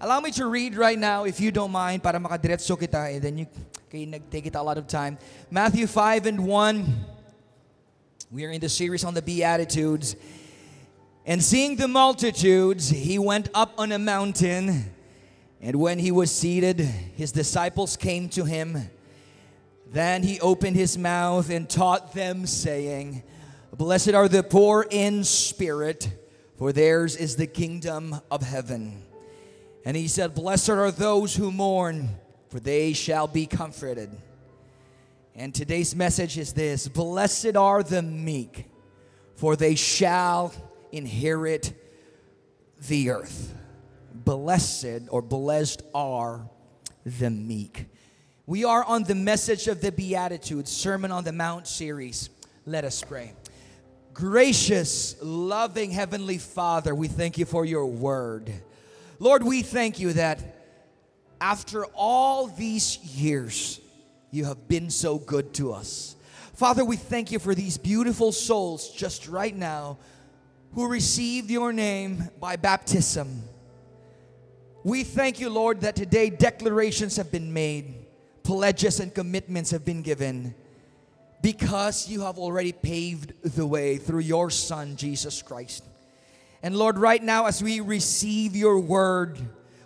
Allow me to read right now, if you don't mind, para makadiretso kita, and then you can take it a lot of time. Matthew 5 and 1. We are in the series on the Beatitudes. And seeing the multitudes, he went up on a mountain. And when he was seated, his disciples came to him. Then he opened his mouth and taught them, saying, Blessed are the poor in spirit, for theirs is the kingdom of heaven. And he said, Blessed are those who mourn, for they shall be comforted. And today's message is this Blessed are the meek, for they shall inherit the earth. Blessed or blessed are the meek. We are on the message of the Beatitudes, Sermon on the Mount series. Let us pray. Gracious, loving Heavenly Father, we thank you for your word. Lord, we thank you that after all these years, you have been so good to us. Father, we thank you for these beautiful souls just right now who received your name by baptism. We thank you, Lord, that today declarations have been made, pledges and commitments have been given because you have already paved the way through your Son, Jesus Christ. And Lord, right now, as we receive your word,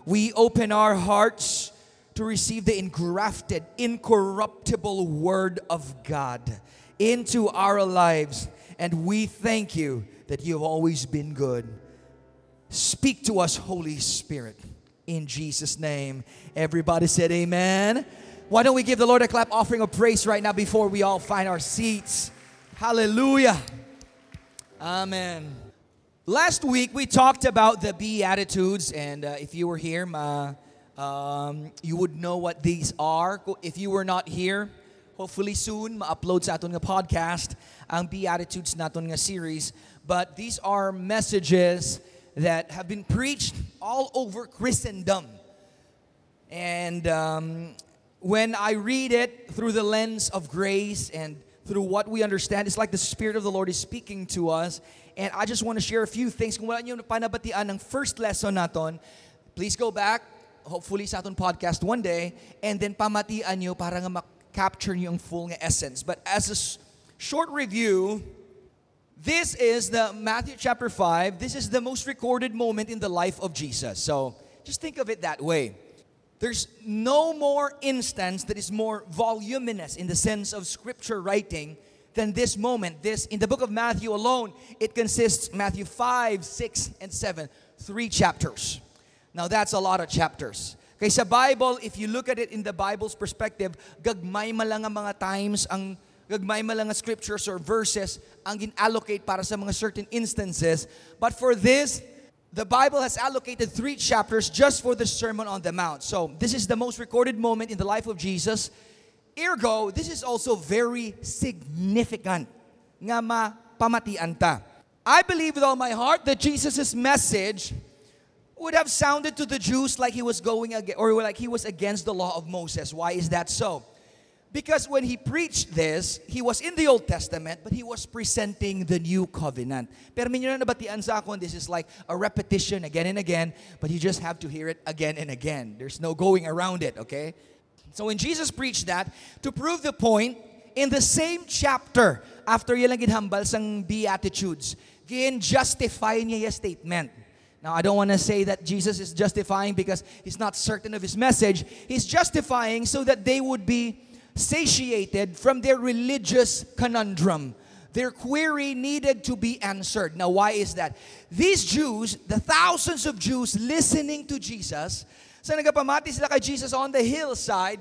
we open our hearts to receive the engrafted, incorruptible word of God into our lives. And we thank you that you've always been good. Speak to us, Holy Spirit, in Jesus' name. Everybody said, Amen. Why don't we give the Lord a clap offering of praise right now before we all find our seats? Hallelujah. Amen. Last week we talked about the Beatitudes, and uh, if you were here, ma, um, you would know what these are. If you were not here, hopefully soon ma-upload sa aton nga podcast ang Beatitudes naton nga series. But these are messages that have been preached all over Christendom. And um, when I read it through the lens of grace and through what we understand, it's like the Spirit of the Lord is speaking to us. And I just want to share a few things. Kung wala nyo panabatian ng first lesson naton, please go back, hopefully sa aton podcast one day, and then pamatian nyo para nga capture nyo yung full nga essence. But as a short review, this is the Matthew chapter 5. This is the most recorded moment in the life of Jesus. So just think of it that way. There's no more instance that is more voluminous in the sense of scripture writing than this moment. This in the book of Matthew alone, it consists Matthew 5, 6, and 7, three chapters. Now that's a lot of chapters. Okay, sa Bible, if you look at it in the Bible's perspective, gagmay malang ang mga times ang gagmay malang scriptures or verses ang gin-allocate para sa mga certain instances. But for this, the Bible has allocated three chapters just for the Sermon on the Mount. So this is the most recorded moment in the life of Jesus. Ergo, this is also very significant. Nga mapamatian ta. I believe with all my heart that Jesus' message would have sounded to the Jews like he was going or like he was against the law of Moses. Why is that so? Because when he preached this, he was in the Old Testament, but he was presenting the new covenant. Pero minyo na nabatian this is like a repetition again and again, but you just have to hear it again and again. There's no going around it, okay? So when Jesus preached that, to prove the point, in the same chapter, after yung ginhambal sang Beatitudes, gin justify niya yung statement. Now, I don't want to say that Jesus is justifying because he's not certain of his message. He's justifying so that they would be satiated from their religious conundrum. Their query needed to be answered. Now, why is that? These Jews, the thousands of Jews listening to Jesus, sa nagapamati sila kay Jesus on the hillside,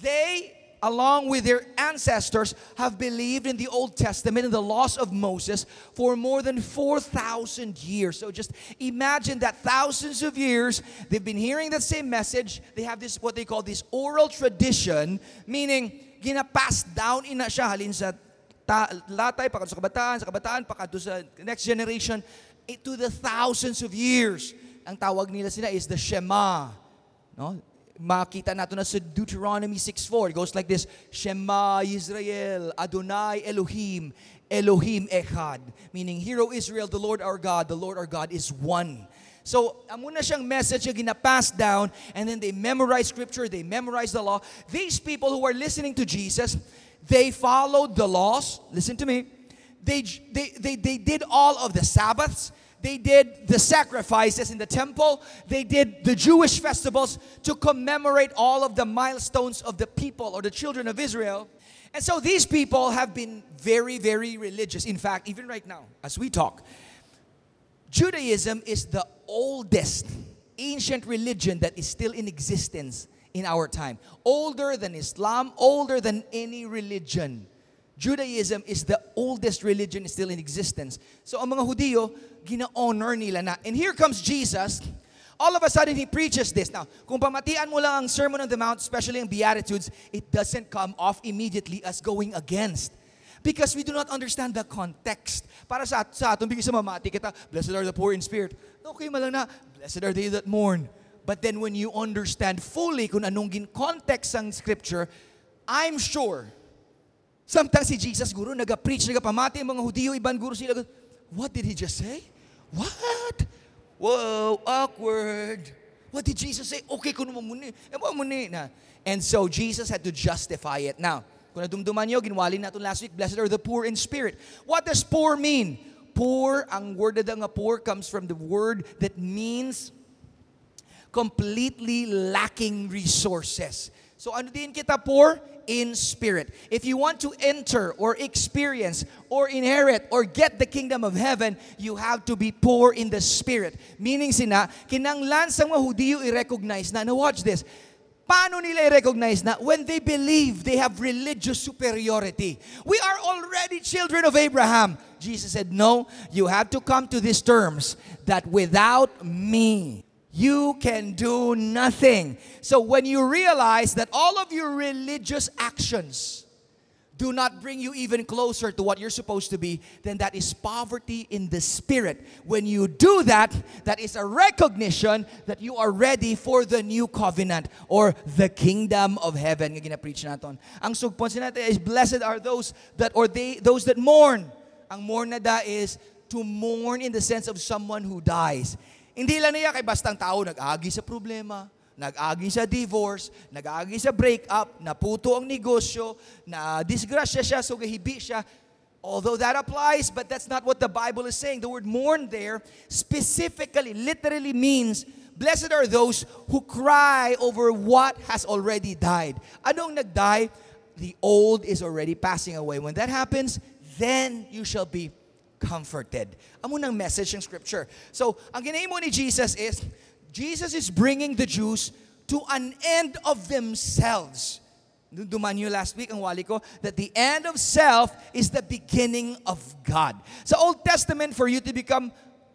they along with their ancestors, have believed in the Old Testament and the laws of Moses for more than 4,000 years. So just imagine that thousands of years, they've been hearing that same message. They have this, what they call this oral tradition, meaning, gina-pass down ina siya halin sa ta, latay, pakado sa kabataan, sa kabataan, pakado sa next generation, eh, to the thousands of years. Ang tawag nila sila is the Shema. No? Makita natin na sa Deuteronomy 6.4. It goes like this, Shema Israel, Adonai Elohim, Elohim Echad. Meaning, Hero Israel, the Lord our God, the Lord our God is one. So, amo na siyang message yung gina-pass down and then they memorize scripture, they memorize the law. These people who are listening to Jesus, they followed the laws. Listen to me. They, they, they, they did all of the Sabbaths. They did the sacrifices in the temple. They did the Jewish festivals to commemorate all of the milestones of the people or the children of Israel. And so these people have been very, very religious. In fact, even right now, as we talk, Judaism is the oldest ancient religion that is still in existence in our time. Older than Islam, older than any religion. Judaism is the oldest religion still in existence. So ang mga Hudiyo, gina-honor nila na. And here comes Jesus. All of a sudden, He preaches this. Now, kung pamatian mo lang ang Sermon on the Mount, especially ang Beatitudes, it doesn't come off immediately as going against. Because we do not understand the context. Para sa, sa atong bigay sa kita, blessed are the poor in spirit. Okay malang na, blessed are they that mourn. But then when you understand fully kung anong gin context ang scripture, I'm sure, sometimes si Jesus guru nag-preach, nag-pamati ang mga Hudiyo, ibang guru sila, what did he just say? What? Whoa, awkward. What did Jesus say? Okay ko naman muna. Eh, muna na. And so Jesus had to justify it. Now, kung nadumduman nyo, ginwali natin last week, blessed are the poor in spirit. What does poor mean? Poor, ang word na nga poor comes from the word that means completely lacking resources. So ano din kita poor? In spirit. If you want to enter or experience or inherit or get the kingdom of heaven, you have to be poor in the spirit. Meaning sina, kinanglan sa mga Hudiyo i-recognize na, watch this, Paano nila i-recognize na when they believe they have religious superiority? We are already children of Abraham. Jesus said, No, you have to come to these terms that without me, you can do nothing. So when you realize that all of your religious actions, do not bring you even closer to what you're supposed to be, then that is poverty in the spirit. When you do that, that is a recognition that you are ready for the new covenant or the kingdom of heaven. Nga gina-preach natin. Ang sugpon natin is blessed are those that or they those that mourn. Ang mourn na is to mourn in the sense of someone who dies. Hindi lang niya kay bastang tao nag-agi sa problema nag-agi sa divorce, nag-agi sa breakup, naputo ang negosyo, na disgrasya siya, so gahibi siya. Although that applies, but that's not what the Bible is saying. The word mourn there specifically, literally means, blessed are those who cry over what has already died. Anong nag-die? The old is already passing away. When that happens, then you shall be comforted. Amo ng message ng scripture. So, ang ginaimo ni Jesus is, Jesus is bringing the Jews to an end of themselves. Duman nyo last week, ang wali ko, that the end of self is the beginning of God. Sa Old Testament, for you to become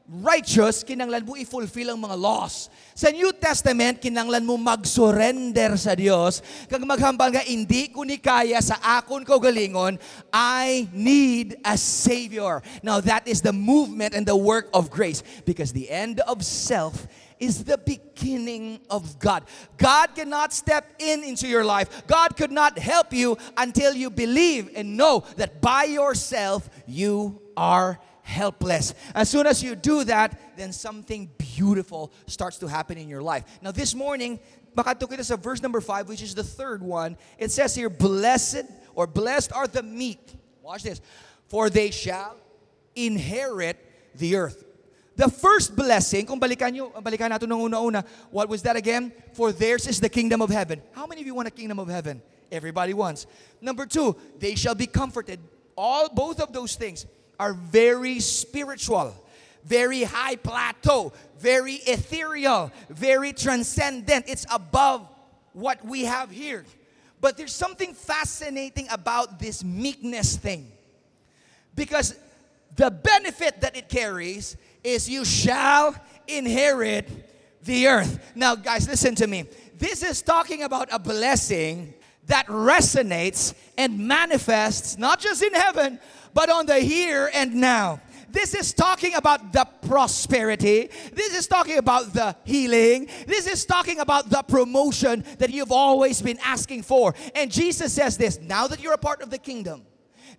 righteous, kinanglan mo i-fulfill ang mga laws. Sa New Testament, kinanglan mo mag-surrender sa Diyos. Kag maghambal nga, hindi ko ni kaya sa akon galingon, I need a Savior. Now that is the movement and the work of grace. Because the end of self is the beginning of God. God cannot step in into your life. God could not help you until you believe and know that by yourself you are helpless. As soon as you do that, then something beautiful starts to happen in your life. Now this morning, makato kita sa verse number 5, which is the third one. It says here, blessed or blessed are the meek. Watch this. For they shall inherit the earth. The first blessing, kung balikan nyo, balikan natin ng una-una, what was that again? For theirs is the kingdom of heaven. How many of you want a kingdom of heaven? Everybody wants. Number two, they shall be comforted. All, both of those things are very spiritual, very high plateau, very ethereal, very transcendent. It's above what we have here. But there's something fascinating about this meekness thing. Because the benefit that it carries is you shall inherit the earth. Now, guys, listen to me. This is talking about a blessing that resonates and manifests not just in heaven, but on the here and now. This is talking about the prosperity. This is talking about the healing. This is talking about the promotion that you've always been asking for. And Jesus says this now that you're a part of the kingdom,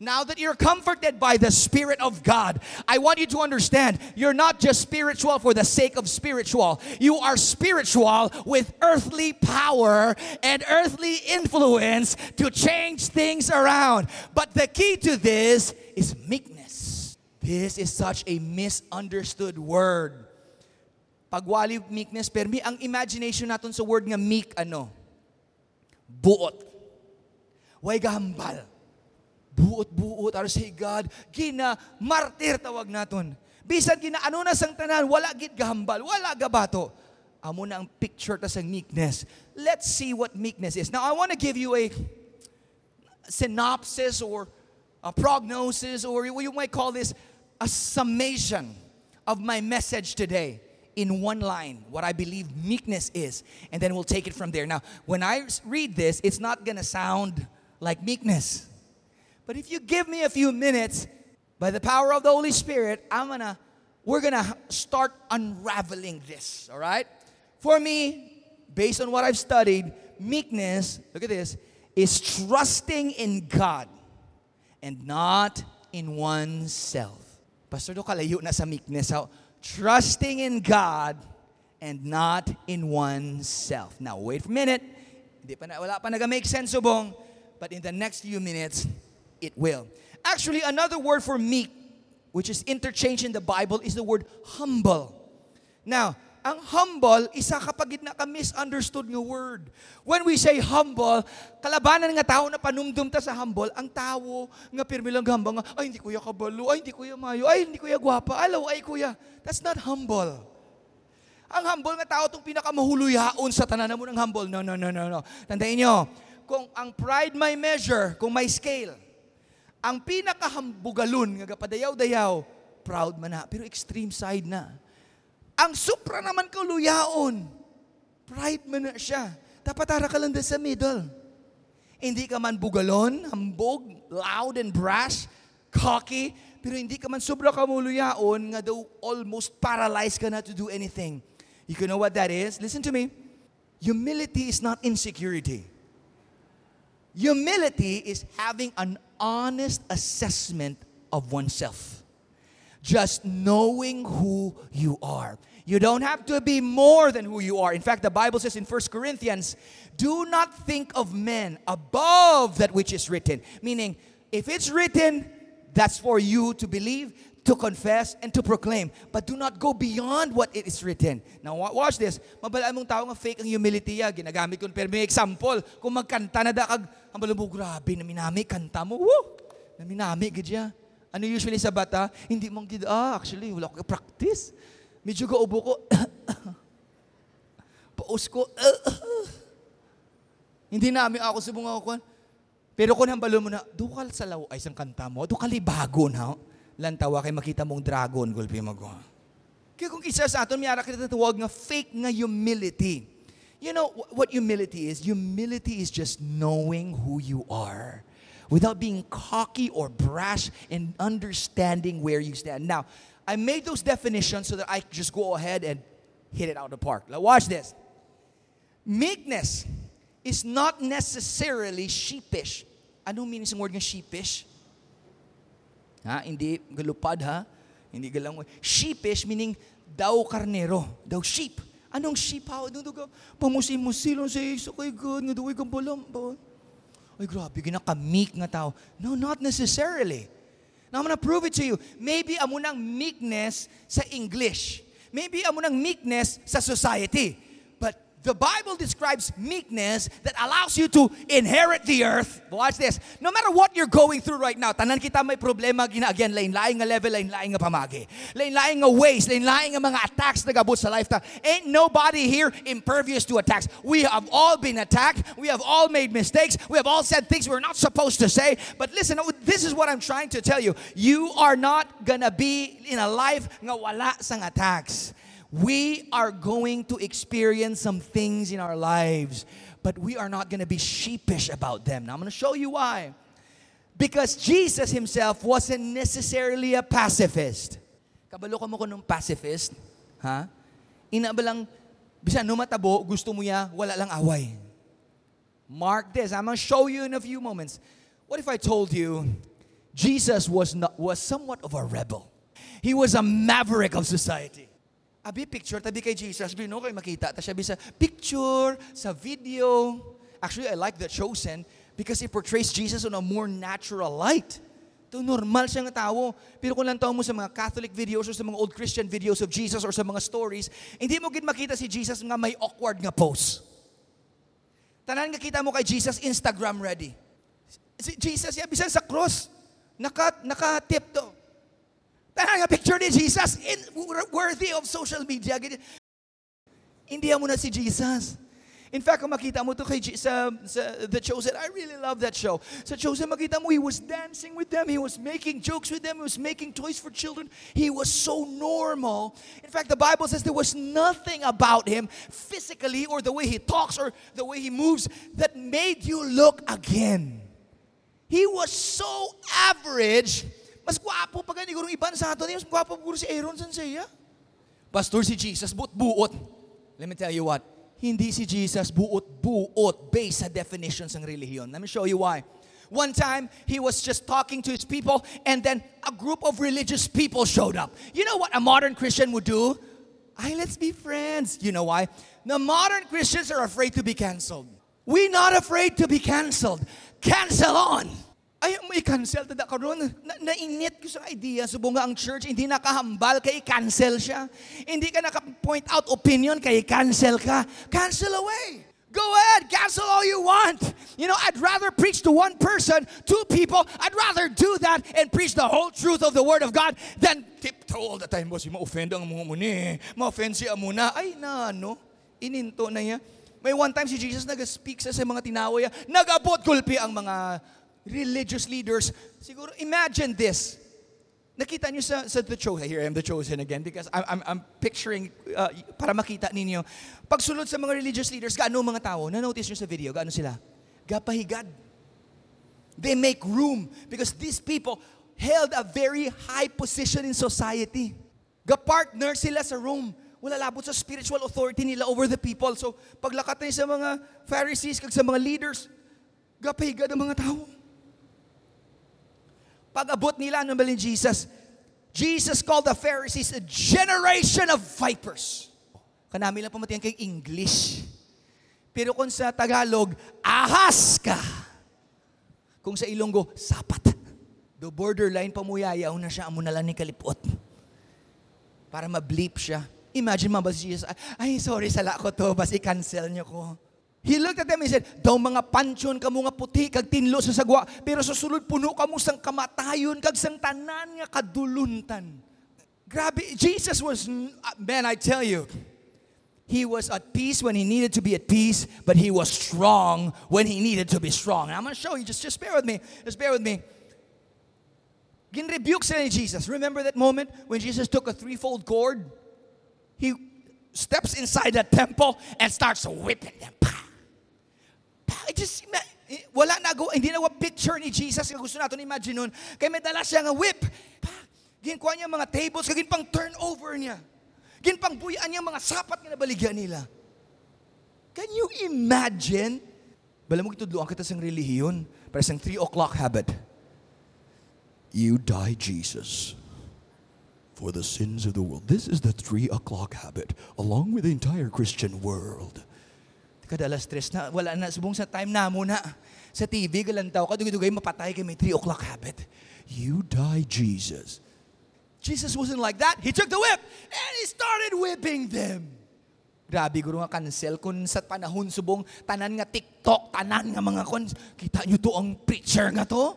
Now that you're comforted by the Spirit of God, I want you to understand you're not just spiritual for the sake of spiritual. You are spiritual with earthly power and earthly influence to change things around. But the key to this is meekness. This is such a misunderstood word. Pagwali meekness, permi, ang imagination natin sa word nga meek, ano? Buot. Way gahambal buot-buot aron say God gina martir tawag naton. Bisan gina ano na sang tanan? Wala gid gahambal wala gabato. Amo na ang picture ta sang meekness. Let's see what meekness is. Now i want to give you a synopsis or a prognosis or you might call this a summation of my message today in one line what I believe meekness is, and then we'll take it from there. Now, when I read this, it's not gonna sound like meekness. But if you give me a few minutes, by the power of the Holy Spirit, I'm gonna, we're gonna start unraveling this, all right? For me, based on what I've studied, meekness, look at this, is trusting in God and not in oneself. Pastor, do kalayo na sa meekness. How? Trusting in God and not in oneself. Now, wait a minute. Pa na, wala pa naga-make sense. But in the next few minutes, it will. Actually, another word for meek, which is interchanged in the Bible, is the word humble. Now, ang humble, isa kapag na ka misunderstood nga word. When we say humble, kalabanan nga tao na panumdum ta sa humble, ang tao nga pirmi lang hambang nga, ay hindi kuya kabalo, ay hindi kuya mayo, ay hindi kuya gwapa, alaw ay kuya. That's not humble. Ang humble nga tao itong pinakamahuluyaon sa tanan mo ng humble. No, no, no, no, no. Tandaan nyo, kung ang pride may measure, kung may scale, ang pinakahambugalon nga gapadayaw-dayaw, proud man na, pero extreme side na. Ang supra naman kaluyaon, pride man na siya. Dapat ara ka lang sa middle. Hindi ka man bugalon, hambog, loud and brash, cocky, pero hindi ka man sobra kamuluyaon nga daw almost paralyzed ka na to do anything. You know what that is? Listen to me. Humility is not insecurity. Humility is having an honest assessment of oneself. Just knowing who you are. You don't have to be more than who you are. In fact, the Bible says in 1 Corinthians, do not think of men above that which is written. Meaning, if it's written, that's for you to believe, to confess, and to proclaim. But do not go beyond what it is written. Now, watch this. Mabalaan mong tao nga fake ang humility ya. Ginagamit ko, pero may example. Kung magkanta na da kag, ang mo, grabe, naminami, kanta mo. Woo! Naminami, gadya. Ano usually sa bata? Hindi mong gid, ah, actually, wala ko practice. Medyo kaubo ko. Paus ko. Hindi namin ako sa mga kuwan. Pero kung hambalo mo na, dukal sa law ay isang kanta mo, dukal bago na. Lantawa kay makita mong dragon, gulpi mo ko. Kaya kung isa sa aton, miyara kita tawag nga fake nga humility. You know what humility is? Humility is just knowing who you are without being cocky or brash and understanding where you stand. Now, I made those definitions so that I just go ahead and hit it out of the park. Now, watch this. Meekness is not necessarily sheepish. Anong meaning ng word ng sheepish? Ha? Hindi galupad ha? Hindi galang. Sheepish meaning daw karnero, daw sheep. Anong sheep ha? Doon ka, pamusim-musilon sa iso kay God, nga duway kang balam. Ay, grabe, ginaka-meek nga tao. No, not necessarily. Now, I'm gonna prove it to you. Maybe amo ng meekness sa English. Maybe amo ng meekness sa society. The Bible describes meekness that allows you to inherit the earth. Watch this. No matter what you're going through right now, tanan kita may problema again, lain-lain nga level, lain-lain nga pamagi. Lain-lain nga ways, lain-lain nga mga attacks na gabot sa lifetime. Ain't nobody here impervious to attacks. We have all been attacked. We have all made mistakes. We have all said things we're not supposed to say. But listen, this is what I'm trying to tell you. You are not gonna be in a life nga wala sang attacks we are going to experience some things in our lives, but we are not going to be sheepish about them. Now, I'm going to show you why. Because Jesus himself wasn't necessarily a pacifist. Kabalo ka mo ko nung pacifist? Ha? Ina ba lang, bisa numatabo, gusto mo ya, wala lang away. Mark this. I'm going to show you in a few moments. What if I told you, Jesus was, not, was somewhat of a rebel. He was a maverick of society. Abi picture, tabi kay Jesus, sabi no, kay makita. Ta siya sa picture, sa video. Actually, I like The Chosen because it portrays Jesus on a more natural light. Ito, normal siyang tao. Pero kung lang mo sa mga Catholic videos or sa mga old Christian videos of Jesus or sa mga stories, hindi mo gid makita si Jesus nga may awkward nga pose. Tanan nga kita mo kay Jesus, Instagram ready. Si Jesus, ya, bisan sa cross, naka, naka-tip to. Tanan nga picture ni Jesus, in, worthy of social media. Hindi mo na si Jesus. In fact, kung makita mo to kay sa, sa The Chosen, I really love that show. Sa Chosen, makita mo, he was dancing with them, he was making jokes with them, he was making toys for children. He was so normal. In fact, the Bible says there was nothing about him physically or the way he talks or the way he moves that made you look again. He was so average. Mas gwapo pa gani gurong iban sa ato. Mas gwapo guro si Aaron Sansaya. Pastor si Jesus, buot-buot. Let me tell you what, hindi si Jesus buot-buot based sa definitions ng relihiyon. Let me show you why. One time, he was just talking to his people, and then a group of religious people showed up. You know what a modern Christian would do? Ay, let's be friends. You know why? The modern Christians are afraid to be canceled. We're not afraid to be canceled. Cancel on. Ay, mo i-cancel tada karon. Na, nainit ko sa idea subong nga ang church hindi nakahambal kay cancel siya. Hindi ka naka-point out opinion kay cancel ka. Cancel away. Go ahead, cancel all you want. You know, I'd rather preach to one person, two people. I'd rather do that and preach the whole truth of the Word of God than tiptoe all the time. Bosi, ma-offend ang mga muni. Ma-offend siya muna. Ay, na, no? Ininto na niya. May one time si Jesus nag-speak sa, sa mga tinaway. Nag-abot gulpi ang mga religious leaders, siguro imagine this. Nakita niyo sa, sa The Chosen, here I am The Chosen again because I'm, I'm, I'm picturing, uh, para makita ninyo. Pagsulod sa mga religious leaders, gaano mga tao? Na-notice niyo sa video, gaano sila? Gapahigad. They make room because these people held a very high position in society. Ga-partner sila sa room. Wala labot sa spiritual authority nila over the people. So, paglakat na sa mga Pharisees, kag sa mga leaders, gapahigad ang mga tao. Pag-abot nila ng balin Jesus, Jesus called the Pharisees a generation of vipers. Kanami lang pamatiyan kay English. Pero kung sa Tagalog, ahas ka. Kung sa Ilonggo, sapat. Do borderline pamuyayaw na siya, amo na lang ni kalipot. Para ma-bleep siya. Imagine mabas Jesus, ay sorry sala ko to, bas i-cancel niyo ko. He looked at them and said, Daw mga pansyon ka mga puti, kag tinlo sa sagwa, pero sa sulod puno ka sang kamatayon, kag sang tanan nga kaduluntan. Grabe, Jesus was, uh, man, I tell you, he was at peace when he needed to be at peace, but he was strong when he needed to be strong. And I'm going to show you, just, just bear with me, just bear with me. Gin-rebuke sila ni Jesus. Remember that moment when Jesus took a threefold cord? He steps inside the temple and starts whipping them. I just, eh, wala na hindi na picture ni Jesus nga gusto natin imagine nun. Kaya may dala siya nga whip. Ginkuha niya mga tables, kagin pang turnover niya. Gin pang buyaan niya mga sapat nga nabaligyan nila. Can you imagine? Bala mo kitudloan kita sang relihiyon. Para sang 3 o'clock habit. You die, Jesus, for the sins of the world. This is the 3 o'clock habit, along with the entire Christian world. Kada stress na, wala na, subong sa time na mo na. Sa TV, galantaw ka, dugay-dugay mapatay kay may 3 o'clock habit. You die, Jesus. Jesus wasn't like that. He took the whip and he started whipping them. Grabe guro nga cancel kun sa panahon subong tanan nga TikTok, tanan nga mga kon. Kita nyo to ang preacher nga to.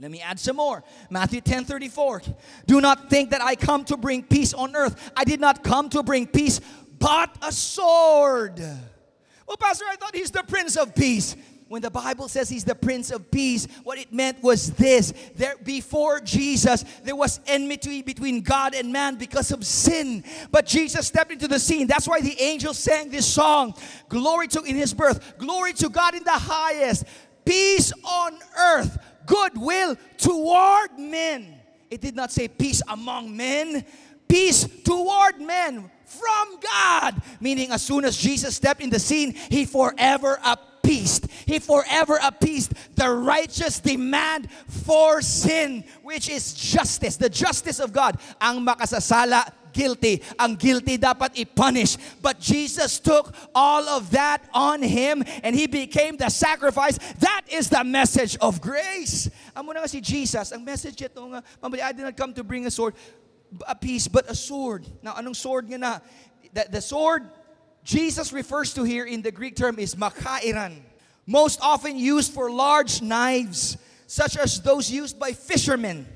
Let me add some more. Matthew 10:34. Do not think that I come to bring peace on earth. I did not come to bring peace, but a sword. Well, Pastor, I thought he's the Prince of Peace. When the Bible says he's the Prince of Peace, what it meant was this. There before Jesus, there was enmity between God and man because of sin. But Jesus stepped into the scene. That's why the angels sang this song. Glory to in his birth. Glory to God in the highest. Peace on earth. Goodwill toward men. It did not say peace among men. Peace toward men from God. Meaning, as soon as Jesus stepped in the scene, he forever appeased. He forever appeased the righteous demand for sin, which is justice, the justice of God. Ang makasasala, guilty. Ang guilty dapat i-punish. But Jesus took all of that on Him and He became the sacrifice. That is the message of grace. Amo na nga si Jesus, ang message ito nga, Mamali, I did not come to bring a sword, a peace, but a sword. Now, anong sword nga na? The, the sword Jesus refers to here in the Greek term is makairan, most often used for large knives, such as those used by fishermen.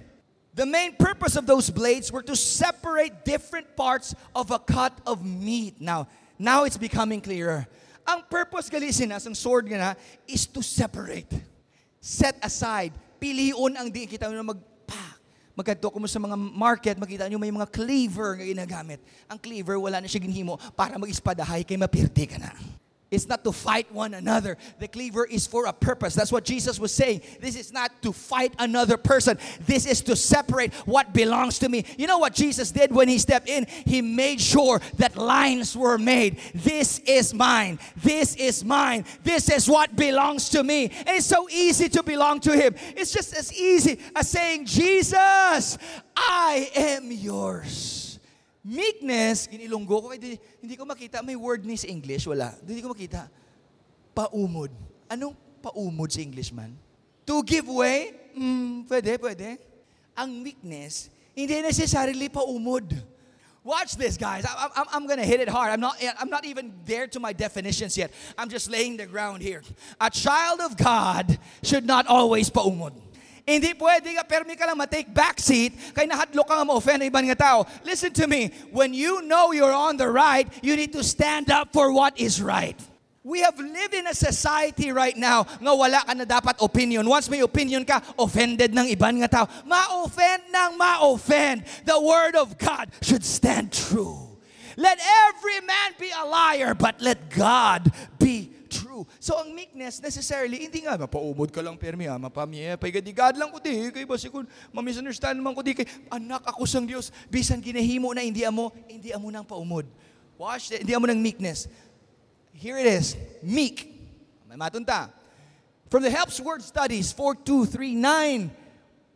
The main purpose of those blades were to separate different parts of a cut of meat. Now, now it's becoming clearer. Ang purpose gali sinas, ang sword nga na, is to separate. Set aside. Piliun ang di kita mag Magkadto ko mo sa mga market, makita nyo may mga cleaver nga ginagamit. Ang cleaver, wala na siya ginhimo para mag-ispadahay kay mapirti ka na. It's not to fight one another. The cleaver is for a purpose. That's what Jesus was saying. This is not to fight another person. This is to separate what belongs to me. You know what Jesus did when he stepped in? He made sure that lines were made. This is mine. This is mine. This is what belongs to me. And it's so easy to belong to him. It's just as easy as saying, Jesus, I am yours. Meekness, inilunggo ko, hindi, hindi ko makita, may word ni sa English, wala. Hindi ko makita. Paumod. Anong paumod sa English man? To give way? Mm, pwede, pwede. Ang meekness, hindi necessarily paumod. Watch this, guys. I, I, I'm to hit it hard. I'm not, I'm not even there to my definitions yet. I'm just laying the ground here. A child of God should not always paumod. Hindi pwede ka, permi ka lang ma-take back seat, kay nahadlo ka nga ma-offend ibang nga tao. Listen to me, when you know you're on the right, you need to stand up for what is right. We have lived in a society right now nga wala ka na dapat opinion. Once may opinion ka, offended ng ibang nga tao. Ma-offend ng ma-offend. The word of God should stand true. Let every man be a liar, but let God be true. So ang meekness necessarily, hindi nga, mapaumod ka lang permi ha, mapamye, paigadigad lang ko di, kay basi kung mamisunderstand man ko di, kay anak ako sang Diyos, bisan ginahimo na hindi amo, hindi amo nang paumod. Watch, hindi amo ng meekness. Here it is, meek. May matunta. From the Helps Word Studies 4239,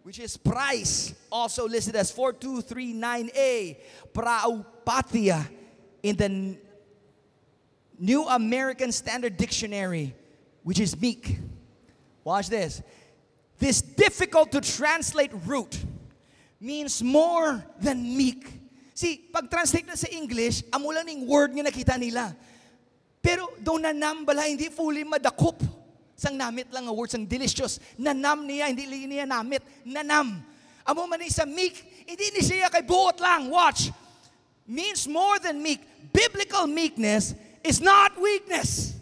which is price, also listed as 4239A, praupathia in the New American Standard Dictionary, which is meek. Watch this. This difficult to translate root means more than meek. See, pag translate na sa English, lang ning word nga nakita nila. Pero doon nanam bala, hindi fully madakop. Sang namit lang nga word, sang delicious. Nanam niya, hindi niya namit. Nanam. Amo man sa meek, hindi ni siya kay buot lang. Watch. Means more than meek. Biblical meekness is not weakness.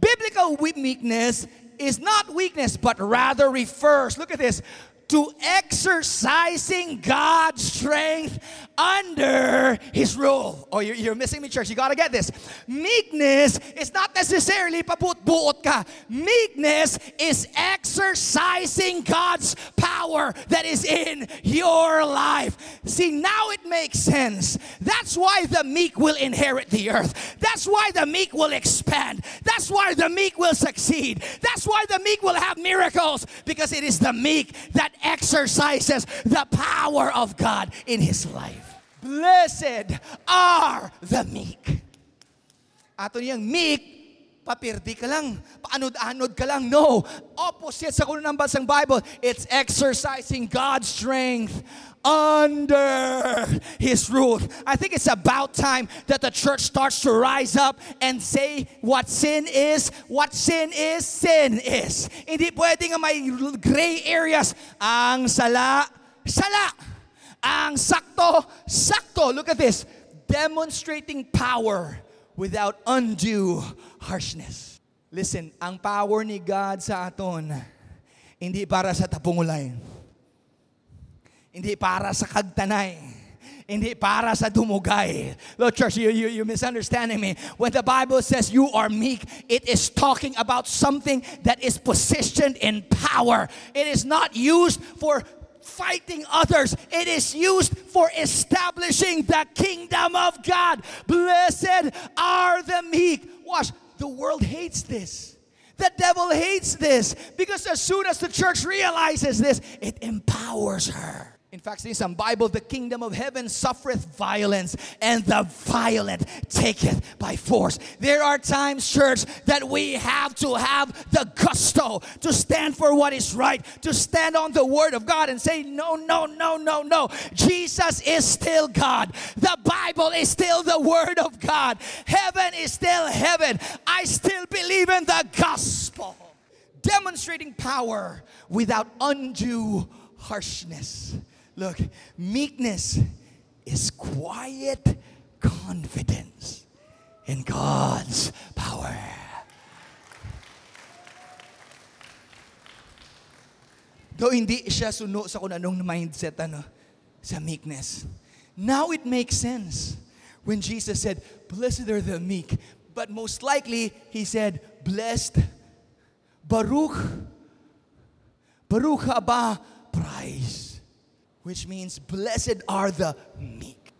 Biblical meekness is not weakness, but rather refers, look at this, to exercising God's strength under His rule. Oh, you're, you're missing me, church. You got to get this. Meekness is not necessarily pabuot-buot ka. Meekness is exercising God's power that is in your life. See, now it makes sense. That's why the meek will inherit the earth. That's why the meek will expand. That's why the meek will succeed. That's why the meek will have miracles because it is the meek that exercises the power of God in his life. Blessed are the meek. Ato niyang meek, papirdi ka lang, paanod-anod ka lang. No, opposite sa kuno ng bansang Bible, it's exercising God's strength under his rule. I think it's about time that the church starts to rise up and say what sin is, what sin is, sin is. Hindi pwede nga may gray areas. Ang sala, sala. Ang sakto, sakto. Look at this. Demonstrating power without undue harshness. Listen, ang power ni God sa aton, hindi para sa tapungulay hindi para sa kagtanay. Hindi para sa dumugay. Look, church, you, you, you're misunderstanding me. When the Bible says you are meek, it is talking about something that is positioned in power. It is not used for fighting others. It is used for establishing the kingdom of God. Blessed are the meek. Watch, the world hates this. The devil hates this because as soon as the church realizes this, it empowers her. In fact, in some Bible, the kingdom of heaven suffereth violence, and the violent taketh by force. There are times, church, that we have to have the gusto to stand for what is right, to stand on the word of God and say, No, no, no, no, no. Jesus is still God. The Bible is still the word of God. Heaven is still heaven. I still believe in the gospel. Demonstrating power without undue harshness. Look, meekness is quiet confidence in God's power. Though hindi siya suno sa kung anong mindset ano, sa meekness. Now it makes sense when Jesus said, Blessed are the meek. But most likely, he said, Blessed, Baruch, Baruch haba prize. Which means, blessed are the meek.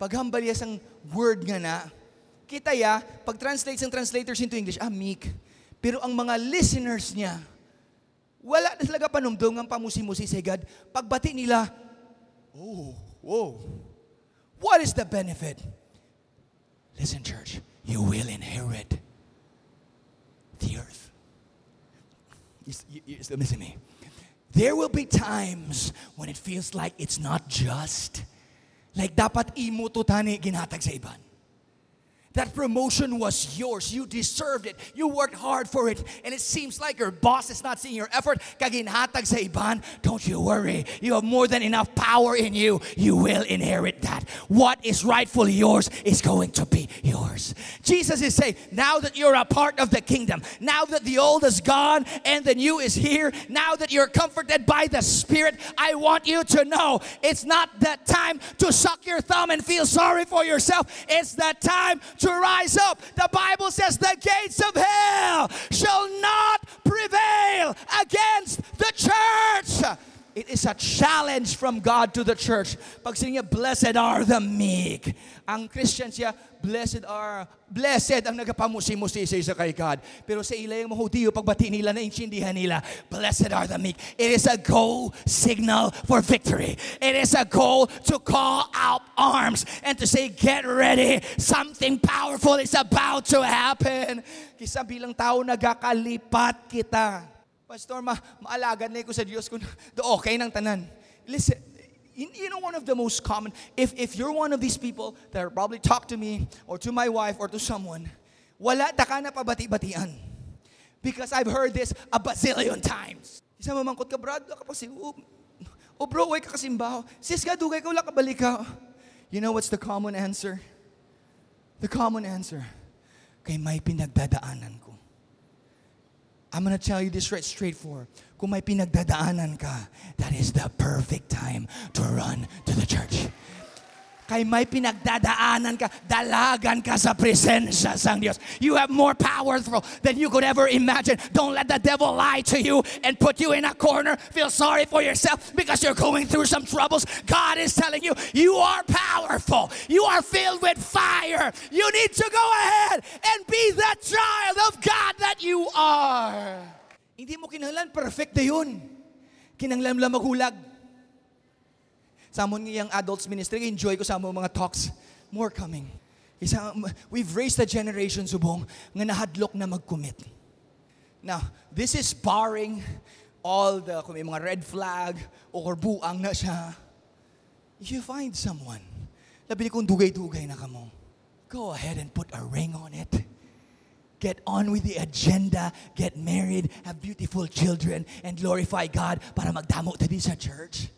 Paghambal ya sang word nga na, kita ya, pag translate ng translators into English, ah, meek. Pero ang mga listeners niya, wala na talaga panumdum ng pamusi-musi sa God. Pagbati nila, oh, whoa. What is the benefit? Listen, church, you will inherit the earth. You, you, you still missing me? There will be times when it feels like it's not just. Like dapat imo to ginhatag sa iban. That promotion was yours. You deserved it. You worked hard for it. And it seems like your boss is not seeing your effort. Kaginhatag sa iban. Don't you worry. You have more than enough power in you. You will inherit that. What is rightfully yours is going to be yours. Jesus is saying, now that you're a part of the kingdom, now that the old is gone and the new is here, now that you're comforted by the Spirit, I want you to know it's not that time to suck your thumb and feel sorry for yourself. It's that time to rise up. The Bible says the gates of hell shall not prevail against the church. It is a challenge from God to the church. Pag niya, blessed are the meek. Ang Christians siya, blessed are, blessed ang nagapamusi-musi sa isa kay God. Pero sa ilayang mga Hudiyo, pagbati nila, naintindihan nila, blessed are the meek. It is a go signal for victory. It is a goal to call out arms and to say, get ready. Something powerful is about to happen. Kisa bilang tao, nagakalipat kita. Pastor, ma maalagan na ko sa Diyos kung do okay ng tanan. Listen, you know one of the most common, if, if you're one of these people that probably talk to me or to my wife or to someone, wala ta ka na pabati-batian. Because I've heard this a bazillion times. Isa mamangkot ka, Brad, ka pa si, oh, oh bro, way ka kasimbaho. Sis ka, dugay ka, wala ka balik ka. You know what's the common answer? The common answer, kay may pinagdadaanan ko. I'm gonna tell you this right straightforward. Kung may pinagdadaanan ka, that is the perfect time to run to the church. Kay may pinagdadaanan ka, dalagan ka sa presensya Diyos. You have more powerful than you could ever imagine. Don't let the devil lie to you and put you in a corner. Feel sorry for yourself because you're going through some troubles. God is telling you, you are powerful. You are filled with fire. You need to go ahead and be the child of God that you are. Hindi mo kinahanglan, perfect na yun. Maghulag. Sa amon ngayang adults ministry, enjoy ko sa among mga talks. More coming. Isa, we've raised a generation, subong, nga nahadlok na mag-commit. Now, this is barring all the, kung may mga red flag or buang na siya. If you find someone, labi kung dugay-dugay na kamo, go ahead and put a ring on it. Get on with the agenda, get married, have beautiful children, and glorify God para magdamo tadi sa church.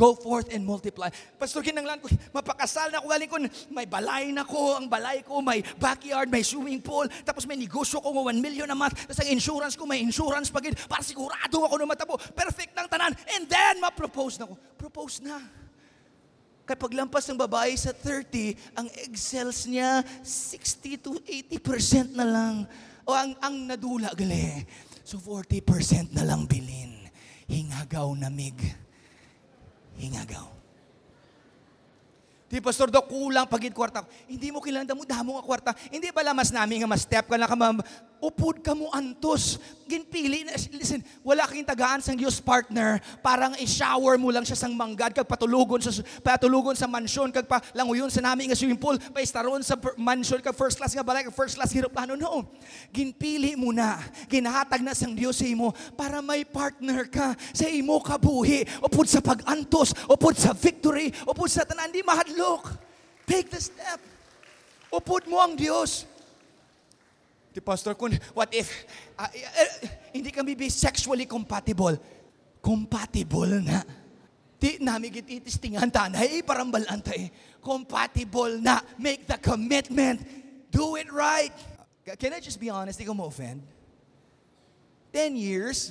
Go forth and multiply. Pastor, kinanglan ko, mapakasal na ako galing ko, may balay na ko, ang balay ko, may backyard, may swimming pool, tapos may negosyo ko, 1 million a month, tapos ang insurance ko, may insurance pagin, para sigurado ako na matabo. Perfect ng tanan. And then, ma-propose na ko. Propose na. Kaya paglampas ng babae sa 30, ang egg cells niya, 60 to 80% na lang. O ang, ang nadula, gali. So 40% na lang bilin. Hingagaw na mig. Hingagaw. Di pastor do kulang pagid kwarta. Hindi mo kailangan damo damo nga kwarta. Hindi bala mas nami nga mas step ka na ka upod ka mo antos. Ginpili na, listen, wala kang tagaan sang Diyos partner, parang i-shower mo lang siya sang manggad, kag patulugon sa, patulugon sa mansyon, kag pa languyon sa namin nga swimming pool, paistaron sa mansyon, kag first class nga balay, kag first class hiroplano, no. Ginpili mo na, ginahatag na sang Diyos sa imo, para may partner ka sa imo kabuhi, upod sa pag-antos, upod sa victory, upod sa tanan, di mahadlok. Take the step. Upod mo ang Diyos. Di Pastor Kun, what if, ah, eh, eh, hindi kami be sexually compatible? Compatible na. Di namin gititistingan tanay, parambalan tayo. Compatible na. Make the commitment. Do it right. Can I just be honest? Di ko mo-offend. Ten years,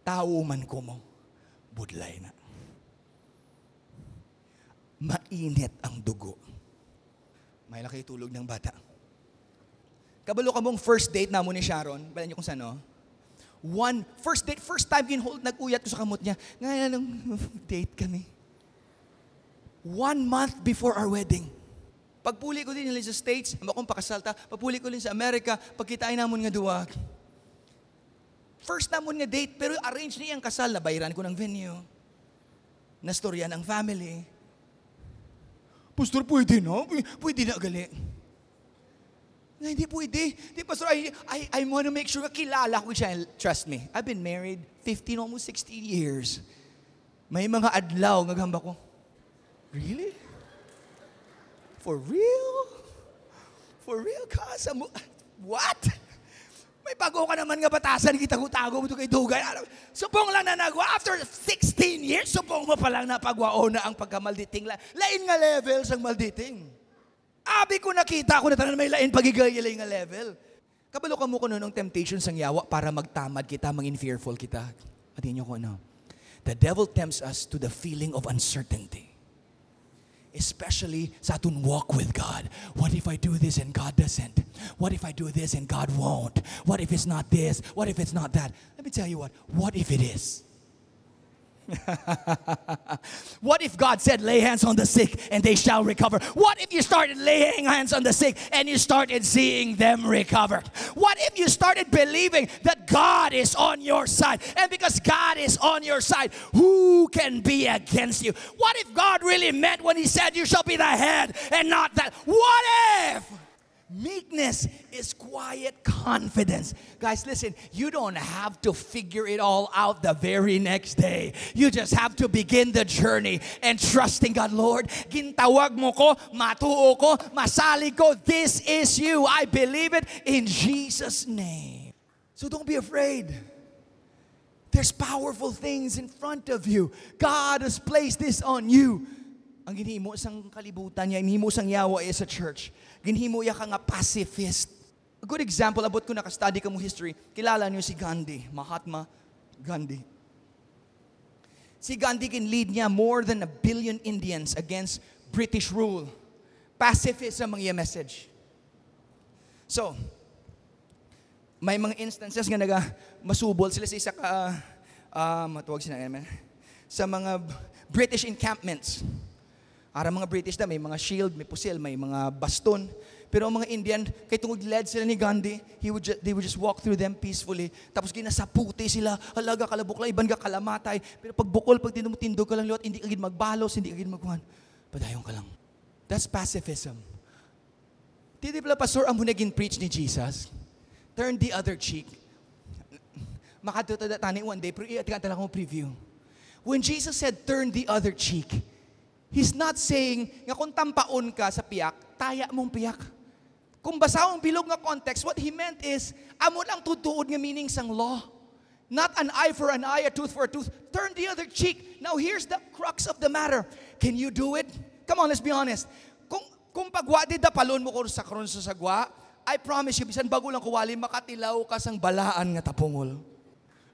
tao man ko mo, budlay na. Mainit ang dugo. May laki tulog ng bata. Kabalo ka mong first date na mo ni Sharon. Bala niyo kung saan, no? One, first date, first time ginhold, nag-uyat ko sa kamot niya. Ngayon, nung date kami. One month before our wedding. Pagpuli ko din nila sa States, ama kong pakasalta, pagpuli ko din sa Amerika, pagkitain namon nga duwa. First namon nga date, pero arrange niya ang kasal, nabayaran ko ng venue. Nastoryan ang family. Pastor, pwede na? Pwede na gali. Na hindi pwede. Di, Pastor, I, I, I want to make sure na kilala ko siya. Trust me, I've been married 15, almost 16 years. May mga adlaw, ngagamba ko, Really? For real? For real ka? Sa mo- What? May bago ka naman nga batasan, kita ko tago mo ito kay Dugay. Ano, Subong lang na nagwa. After 16 years, subong mo pa lang na ang pagkamalditing. La- Lain nga level sang malditing. Abi ko nakita ko na tanan may lain pagigayalay nga level. Kabalo ka mo ko nun ng temptation sang yawa para magtamad kita, mangin fearful kita. Atin niyo ko ano. The devil tempts us to the feeling of uncertainty. Especially sa atong walk with God. What if I do this and God doesn't? What if I do this and God won't? What if it's not this? What if it's not that? Let me tell you what. What if it is? what if God said, lay hands on the sick and they shall recover? What if you started laying hands on the sick and you started seeing them recover? What if you started believing that God is on your side? And because God is on your side, who can be against you? What if God really meant when He said, You shall be the head and not that? What if? Meekness is quiet confidence. Guys, listen, you don't have to figure it all out the very next day. You just have to begin the journey and trusting God, Lord. Gintawag mo ko, matuo ko, masalig ko. This is you. I believe it in Jesus' name. So don't be afraid. There's powerful things in front of you. God has placed this on you. Ang ginhimo sang kalibutan niya, ginhimo sang yawa is a church. Ginhimo ya ka nga pacifist. A good example, abot ko nakastudy ka mo history, kilala niyo si Gandhi, Mahatma Gandhi. Si Gandhi can lead niya more than a billion Indians against British rule. Pacifism ang iya message. So, may mga instances nga naga masubol sila sa isa ka uh, matawag sila naman sa mga British encampments. Ara mga British na may mga shield, may pusil, may mga baston. Pero ang mga Indian, kay tungod led sila ni Gandhi, he would they would just walk through them peacefully. Tapos ginasaputi sila, halaga kalabok lang, iban ka kalamatay. Pero pag bukol, pag tinumutindog ka lang liwat, hindi ka gid magbalos, hindi ka gid magkuhan. Padayon ka lang. That's pacifism. Tidi pala, Pastor, ang munagin preach ni Jesus, turn the other cheek. Makatutada tani one day, pero iatikan talaga ko preview. When Jesus said, turn the other cheek, He's not saying, nga kung tampaon ka sa piyak, taya mong piyak. Kung basa ang bilog nga context, what he meant is, amo lang tutuod nga meaning sang law. Not an eye for an eye, a tooth for a tooth. Turn the other cheek. Now here's the crux of the matter. Can you do it? Come on, let's be honest. Kung, kung pagwa di dapalon mo ko sa karon sa sagwa, I promise you, bisan bago lang kuwali, makatilaw ka sang balaan nga tapungol.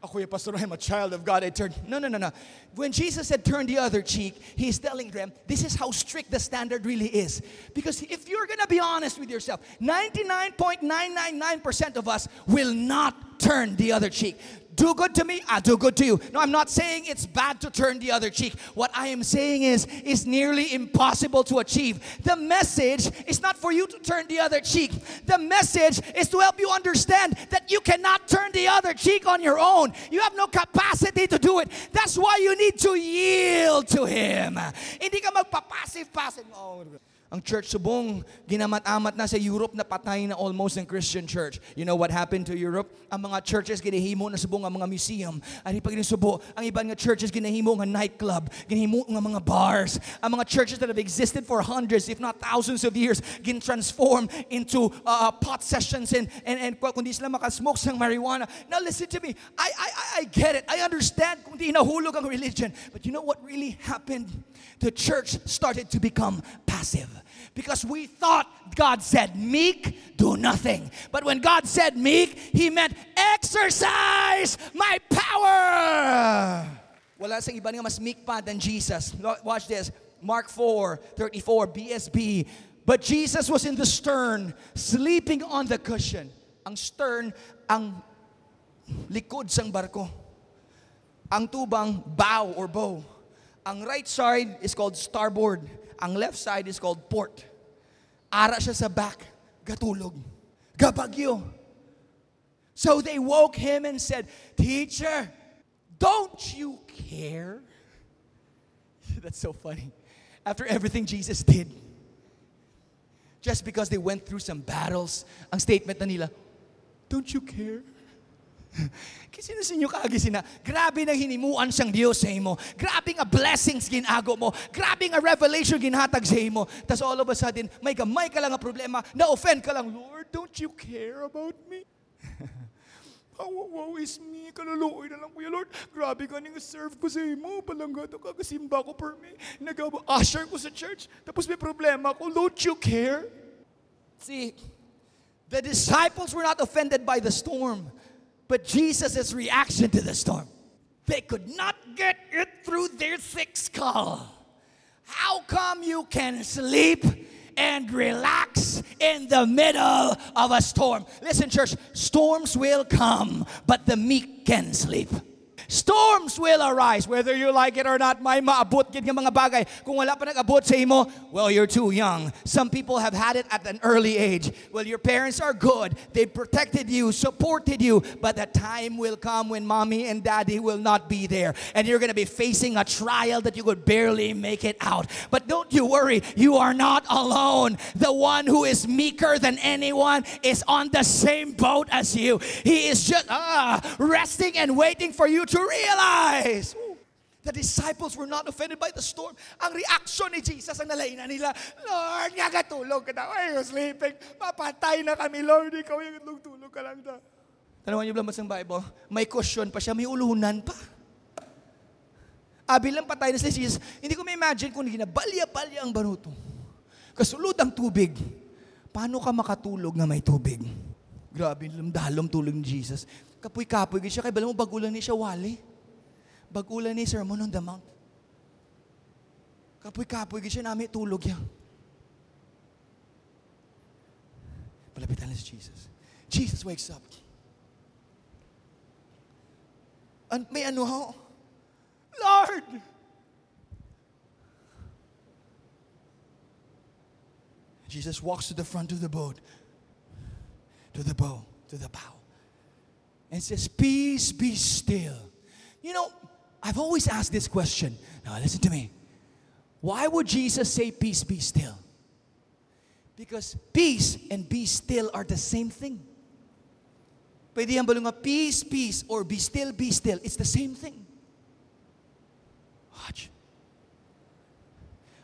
Ako pastor, I'm a child of God. I turned. No, no, no, no. When Jesus said turn the other cheek, He's telling them this is how strict the standard really is. Because if you're gonna be honest with yourself, 99.999% of us will not turn the other cheek. Do good to me, I do good to you. No, I'm not saying it's bad to turn the other cheek. What I am saying is, it's nearly impossible to achieve. The message is not for you to turn the other cheek. The message is to help you understand that you cannot turn the other cheek on your own. You have no capacity to do it. That's why you need to yield to Him. Hindi ka magpa-passive-passive. Oh, ang church subong, ginamat-amat na sa Europe na patay na almost ang Christian church. You know what happened to Europe? Ang mga churches ginahimo na subong ang mga museum. Ani pag subo, ang ibang nga churches ginahimo nga nightclub, ginahimo nga mga bars. Ang mga churches that have existed for hundreds, if not thousands of years, gin transformed into uh, pot sessions and and and kundi sila makasmoke sang marijuana. Now listen to me. I I I- I get it. I understand kung di nahulog ang religion. But you know what really happened? The church started to become passive. Because we thought God said meek, do nothing. But when God said meek, He meant exercise my power. Wala sa iba mas meek pa than Jesus. Watch this. Mark 4, 34, BSB. But Jesus was in the stern, sleeping on the cushion. Ang stern, ang likod sang barko. Ang tubang, bow or bow. Ang right side is called starboard. Ang left side is called port. Ara siya sa back, gatulog. Gabagyo. So they woke him and said, Teacher, don't you care? That's so funny. After everything Jesus did, just because they went through some battles, ang statement na nila, Don't you care? Kasi na sinyo kaagi sina, grabe nang hinimuan siyang Diyos sa imo. Grabe nga blessings ginago mo. Grabe nga revelation ginhatag sa imo. Tapos all of a sudden, may gamay ka lang nga problema, na-offend ka lang, Lord, don't you care about me? Wow, is me. Kaluluoy na lang, Kuya Lord. Grabe ka nga serve ko sa imo. Palangga to ka, kasimba ko per me. Nag-usher ko sa church. Tapos may problema ko. Don't you care? See, the disciples were not offended by the storm, but Jesus' reaction to the storm. They could not get it through their thick skull. How come you can sleep and relax in the middle of a storm? Listen, church, storms will come, but the meek can sleep. Storms will arise, whether you like it or not. May maabot gid mga bagay. Kung wala pa nag-abot sa imo, well, you're too young. Some people have had it at an early age. Well, your parents are good. They protected you, supported you, but the time will come when mommy and daddy will not be there. And you're going to be facing a trial that you could barely make it out. But don't you worry, you are not alone. The one who is meeker than anyone is on the same boat as you. He is just ah, resting and waiting for you to realize. Ooh. The disciples were not offended by the storm. Ang reaction ni Jesus ang nalainan nila, Lord, nga katulog ka daw. I was sleeping. Mapatay na kami, Lord. Ikaw yung tulog ka lang daw. Tanawan niyo ba sa Bible? May cushion pa siya, may ulunan pa. Abi lang patay na si Jesus. Hindi ko ma-imagine kung ginabalya-balya ang baruto. Kasulod ang tubig. Paano ka makatulog na may tubig? Grabe, lamdalom tulog ni Jesus. Kapoy-kapoy gid siya, kay bala mo bagulan ni siya wali. Bagulan ni Sermon on the Mount. Kapoy-kapoy gid siya nami tulog yan. Palapitan na si Jesus. Jesus wakes up. An may ano ho? Lord! Jesus walks to the front of the boat, to the bow, to the bow, and says, Peace be still. You know, I've always asked this question. Now, listen to me. Why would Jesus say, Peace be still? Because peace and be still are the same thing. Pwede yan balong nga, peace, peace, or be still, be still. It's the same thing. Watch.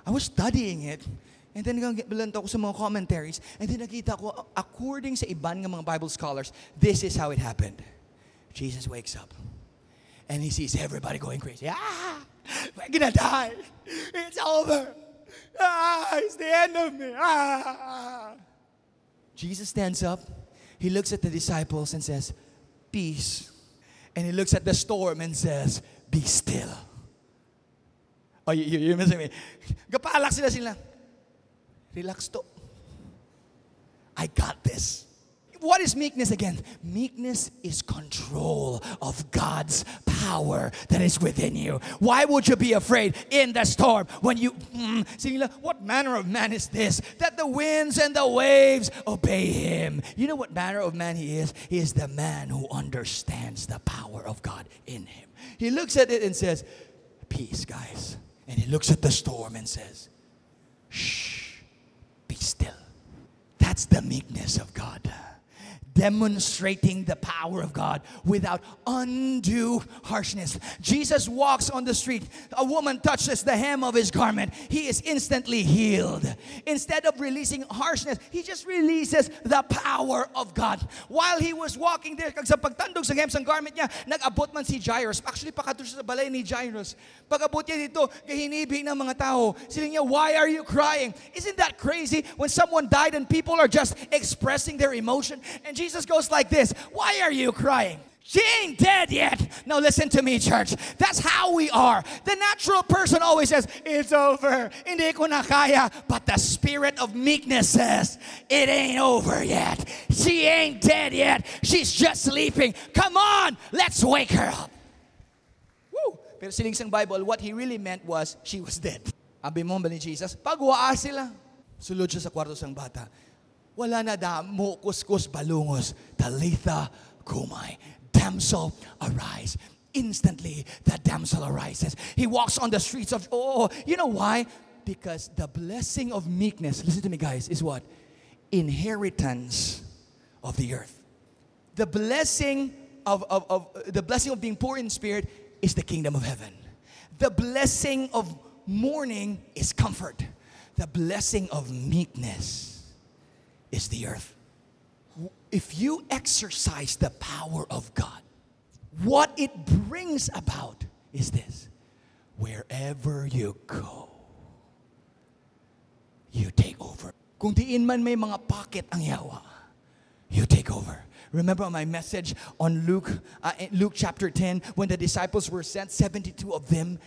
I was studying it, and then nagbilan ako sa mga commentaries, and then nakita ko, according sa iban ng mga Bible scholars, this is how it happened. Jesus wakes up, and he sees everybody going crazy. Ah, we're gonna die. It's over. Ah, it's the end of me. Ah. Jesus stands up, he looks at the disciples and says, Peace. And he looks at the storm and says, Be still. Oh, you, you, you missing me. Sila. Relax to. I got this. What is meekness again? Meekness is control of God's power that is within you. Why would you be afraid in the storm when you mm, sing, what manner of man is this that the winds and the waves obey him? You know what manner of man he is? He is the man who understands the power of God in him. He looks at it and says, Peace, guys. And he looks at the storm and says, Shh, be still. That's the meekness of God demonstrating the power of God without undue harshness. Jesus walks on the street. A woman touches the hem of his garment. He is instantly healed. Instead of releasing harshness, he just releases the power of God. While he was walking there, kag sa pagtandog sa hem sa garment niya, nag-abot man si Jairus. Actually, pakato sa balay ni Jairus. Pag-abot niya dito, kahinibig ng mga tao. Sila niya, why are you crying? Isn't that crazy when someone died and people are just expressing their emotion? And Jesus goes like this Why are you crying? She ain't dead yet. No, listen to me, church. That's how we are. The natural person always says, It's over. But the spirit of meekness says, It ain't over yet. She ain't dead yet. She's just sleeping. Come on, let's wake her up. Woo! Pero siling sang Bible, what he really meant was, she was dead. Abi mo ba ni Jesus? Pagwaa sila. Sulod siya sa kwarto sang bata. Wala na damo, kuskus, balungos. Talitha kumai. Damsel, arise. Instantly, the damsel arises. He walks on the streets of, oh, you know why? Because the blessing of meekness, listen to me, guys, is what? Inheritance of the earth. The blessing of, of, of the blessing of being poor in spirit is the kingdom of heaven. The blessing of mourning is comfort. The blessing of meekness is the earth. If you exercise the power of God, what it brings about is this wherever you go, you take over. Kung diin man may mga pocket ang yawa, you take over. Remember my message on Luke, uh, Luke chapter 10, when the disciples were sent, 72 of them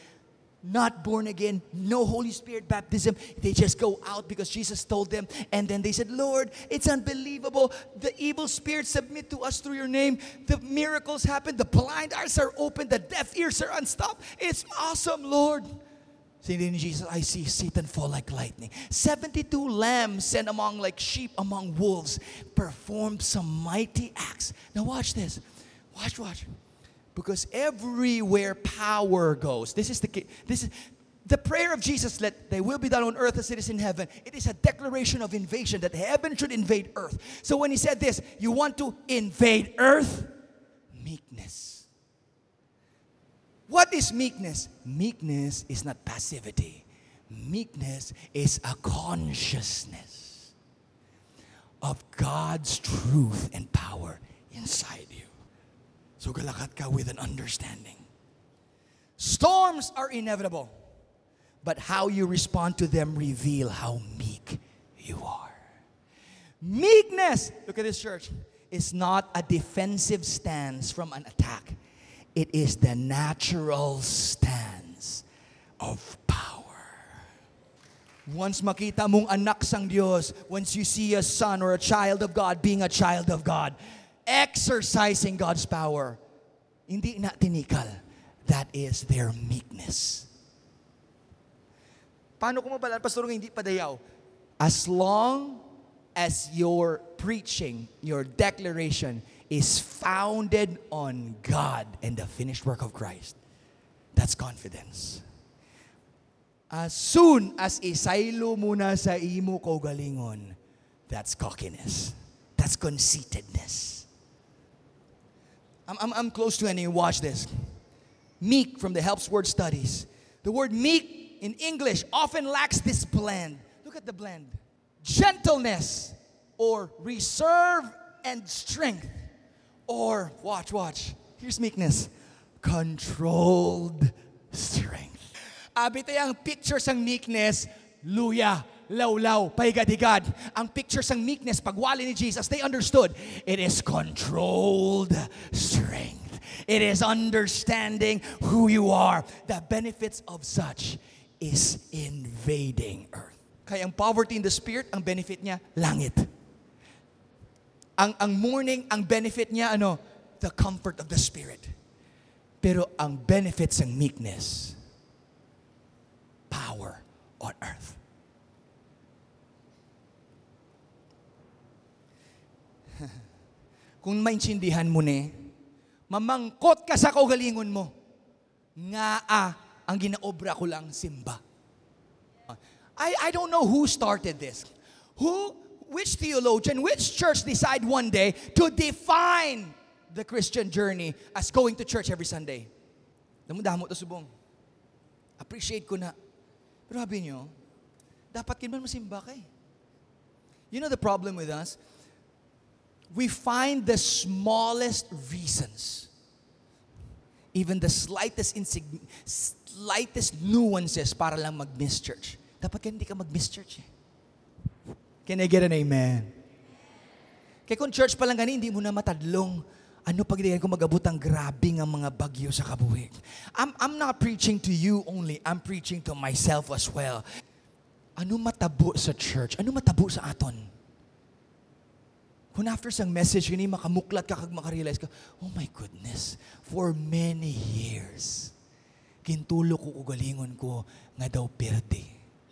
not born again, no Holy Spirit baptism. They just go out because Jesus told them. And then they said, Lord, it's unbelievable. The evil spirits submit to us through your name. The miracles happen. The blind eyes are open. The deaf ears are unstopped. It's awesome, Lord. Saying Jesus, I see Satan fall like lightning. 72 lambs sent among like sheep among wolves performed some mighty acts. Now watch this. Watch, watch. Because everywhere power goes, this is the this is the prayer of Jesus, let they will be done on earth as it is in heaven. It is a declaration of invasion that heaven should invade earth. So when he said this, you want to invade earth? Meekness. What is meekness? Meekness is not passivity. Meekness is a consciousness of God's truth and power inside you. So galakat ka with an understanding. Storms are inevitable, but how you respond to them reveal how meek you are. Meekness, look at this church, is not a defensive stance from an attack. It is the natural stance of power. Once makita mong anak sang Dios, once you see a son or a child of God being a child of God, exercising God's power. Hindi na tinikal. That is their meekness. Paano ko mabalan, Pastor, hindi padayaw? As long as your preaching, your declaration is founded on God and the finished work of Christ, that's confidence. As soon as isaylo muna sa imo ko galingon, that's cockiness. That's conceitedness. I'm, I'm, I'm close to ending. Watch this. Meek from the Helps Word Studies. The word meek in English often lacks this blend. Look at the blend gentleness or reserve and strength. Or, watch, watch. Here's meekness controlled strength. Abi ang picture sang meekness, luya, lawlaw, pahigadigad. Ang picture sang meekness, pagwali ni Jesus, they understood it is controlled strength. It is understanding who you are. The benefits of such is invading earth. Kaya ang poverty in the spirit, ang benefit niya, langit. ang, ang mourning, ang benefit niya, ano? The comfort of the Spirit. Pero ang benefits ng meekness, power on earth. Kung maintindihan mo ni, mamangkot ka sa kaugalingon mo. Nga ah, ang ginaobra ko lang simba. I, I don't know who started this. Who, which theologian, which church decide one day to define the Christian journey as going to church every Sunday? Damo-damo to subong. Appreciate ko na. Pero sabi nyo, dapat kinman masimba ka eh. You know the problem with us? We find the smallest reasons, even the slightest insig- slightest nuances para lang mag-miss church. Dapat ka hindi ka mag-miss church eh. Can I get an amen? Kaya kung church pa lang gani, hindi mo na matadlong ano pag ko magabot ang grabing ang mga bagyo sa kabuhi. I'm, I'm not preaching to you only. I'm preaching to myself as well. Ano matabo sa church? Ano matabo sa aton? Kung after sang message, gini makamuklat ka kag makarealize ka, oh my goodness, for many years, kintulo ko ugalingon ko nga daw perde,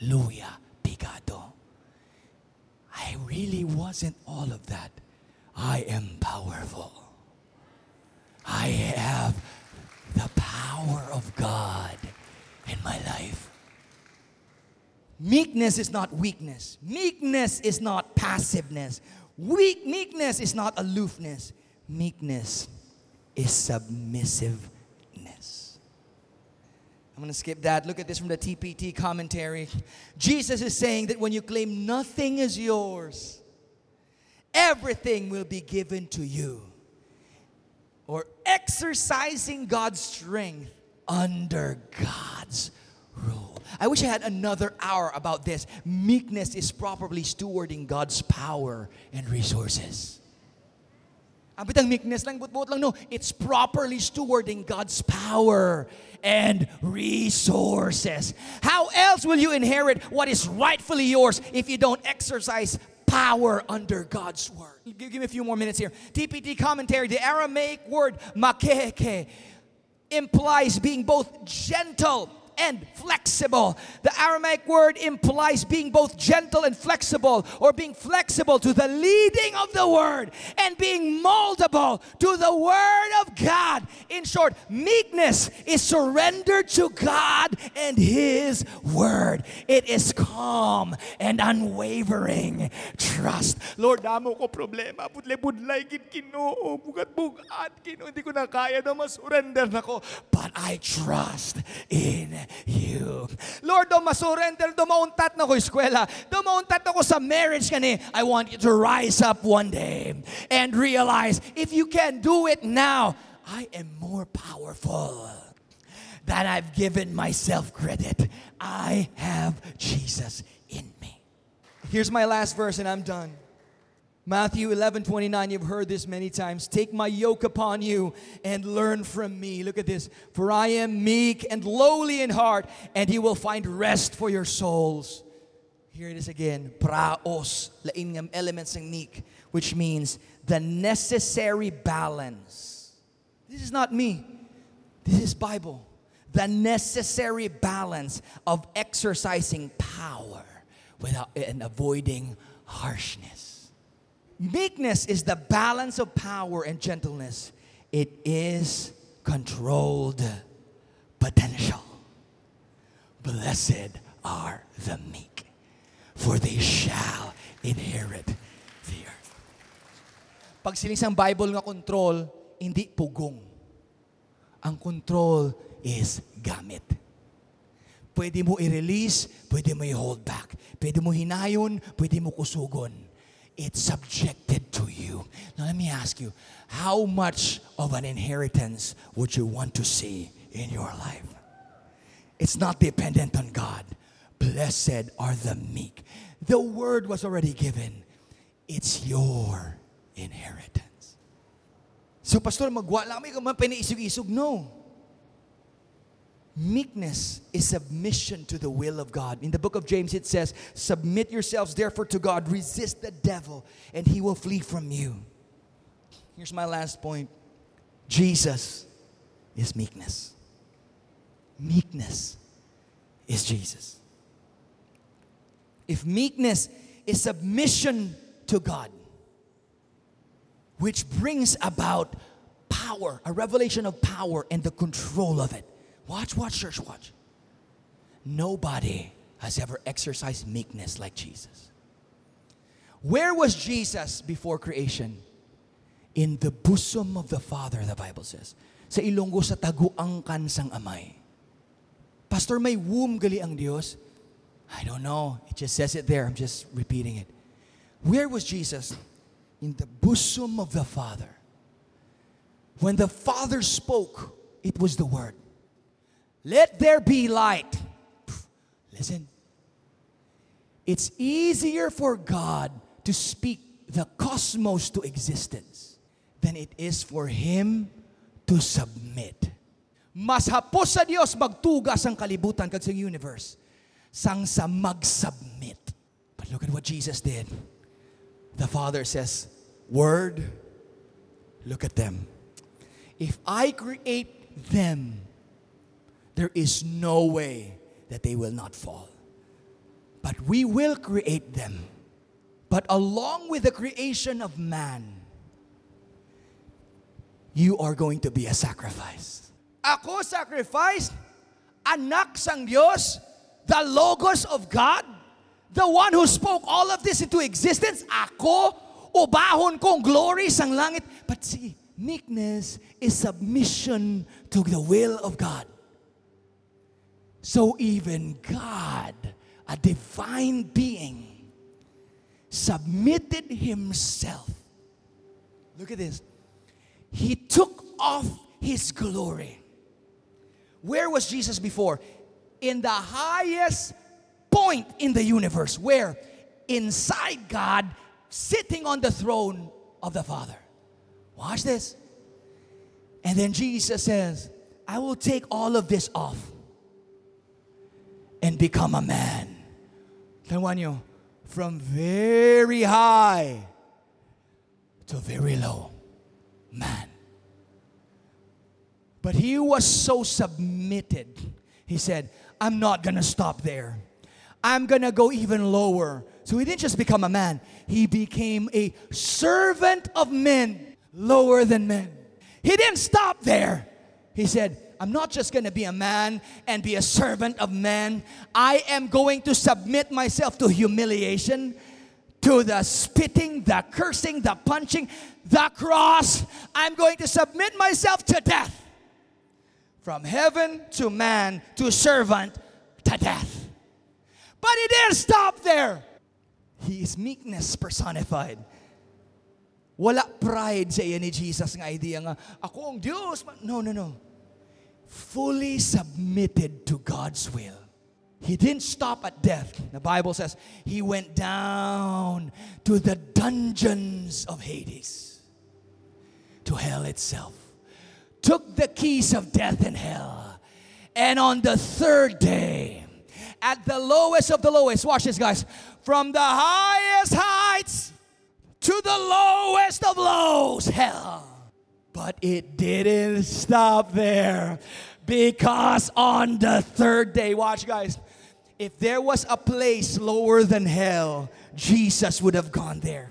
luya, pigado. I really wasn't all of that. I am powerful. I have the power of God in my life. Meekness is not weakness. Meekness is not passiveness. Weak meekness is not aloofness. Meekness is submissiveness. I'm going to skip that. Look at this from the TPT commentary. Jesus is saying that when you claim nothing is yours, everything will be given to you. Or exercising God's strength under God's rule. I wish I had another hour about this. Meekness is properly stewarding God's power and resources. Ang bitang meekness lang, but lang, no. It's properly stewarding God's power and resources. How else will you inherit what is rightfully yours if you don't exercise power under God's word? Give, give me a few more minutes here. TPT commentary, the Aramaic word makeke implies being both gentle and flexible. The Aramaic word implies being both gentle and flexible, or being flexible to the leading of the word and being moldable to the word of God. In short, meekness is surrender to God and his word. It is calm and unwavering trust. Lord, damo ko problema. Budlay-budlay gid kinoo. Bugat-bugat kinoo. Hindi ko na kaya na masurrender. But I trust in you. Lord, do masurrender, do mauntat na ko eskwela, do mauntat ako sa marriage kani. I want you to rise up one day and realize if you can do it now, I am more powerful than I've given myself credit. I have Jesus in me. Here's my last verse and I'm done. Matthew 11, 29, you've heard this many times. Take my yoke upon you and learn from me. Look at this. For I am meek and lowly in heart, and you will find rest for your souls. Here it is again. Praos, lain elements ng meek, which means the necessary balance. This is not me. This is Bible. The necessary balance of exercising power without and avoiding harshness. Meekness is the balance of power and gentleness. It is controlled potential. Blessed are the meek, for they shall inherit the earth. Pag sinisang Bible nga control, hindi pugong. Ang control is gamit. Pwede mo i-release, pwede mo i-hold back. Pwede mo hinayon, pwede mo kusugon it's subjected to you. Now, let me ask you how much of an inheritance would you want to see in your life? It's not dependent on God. Blessed are the meek. The word was already given, it's your inheritance. So, Pastor, magwala kami kung pinaisog-isog. No. Meekness is submission to the will of God. In the book of James, it says, Submit yourselves therefore to God, resist the devil, and he will flee from you. Here's my last point Jesus is meekness. Meekness is Jesus. If meekness is submission to God, which brings about power, a revelation of power and the control of it. Watch, watch, church, watch. Nobody has ever exercised meekness like Jesus. Where was Jesus before creation? In the bosom of the Father, the Bible says. Sa ilonggo sa taguang kansang amay. Pastor, may womb gali ang Diyos? I don't know. It just says it there. I'm just repeating it. Where was Jesus? In the bosom of the Father. When the Father spoke, it was the Word. Let there be light. Listen. It's easier for God to speak the cosmos to existence than it is for Him to submit. Mas hapos sa Dios magtugas ang kalibutan kag sa universe sang sa mag-submit. But look at what Jesus did. The Father says, Word, look at them. If I create them, there is no way that they will not fall. But we will create them. But along with the creation of man, you are going to be a sacrifice. Ako sacrifice, anak sang Diyos, the Logos of God, the one who spoke all of this into existence, ako, ubahon kong glory sang langit. But see, meekness is submission to the will of God. So even God, a divine being, submitted himself. Look at this. He took off his glory. Where was Jesus before? In the highest point in the universe. Where? Inside God, sitting on the throne of the Father. Watch this. And then Jesus says, I will take all of this off and become a man. Tawan nyo, from very high to very low, man. But he was so submitted. He said, I'm not gonna stop there. I'm gonna go even lower. So he didn't just become a man, he became a servant of men, lower than men. He didn't stop there. He said, I'm not just going to be a man and be a servant of men. I am going to submit myself to humiliation, to the spitting, the cursing, the punching, the cross. I'm going to submit myself to death. From heaven to man to servant to death. But he didn't stop there. He is meekness personified. Wala pride sa iya ni Jesus nga idea nga, ako ang Diyos. No, no, no. Fully submitted to God's will. He didn't stop at death. The Bible says he went down to the dungeons of Hades, to hell itself, took the keys of death and hell, and on the third day, at the lowest of the lowest, watch this, guys, from the highest heights to the lowest of lows, hell. But it didn't stop there because on the third day, watch guys, if there was a place lower than hell, Jesus would have gone there.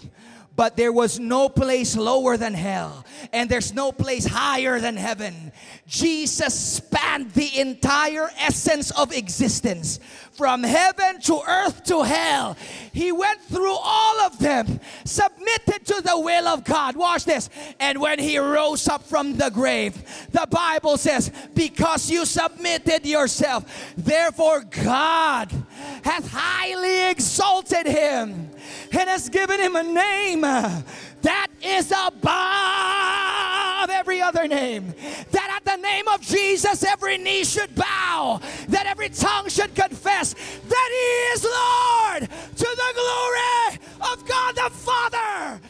But there was no place lower than hell, and there's no place higher than heaven. Jesus spanned the entire essence of existence from heaven to earth to hell. He went through all of them, submitted to the will of God. Watch this. And when he rose up from the grave, the Bible says, Because you submitted yourself, therefore God hath highly exalted him and has given him a name uh, that is above every other name. That at the name of Jesus, every knee should bow, that every tongue should confess that he is Lord to the glory of God the Father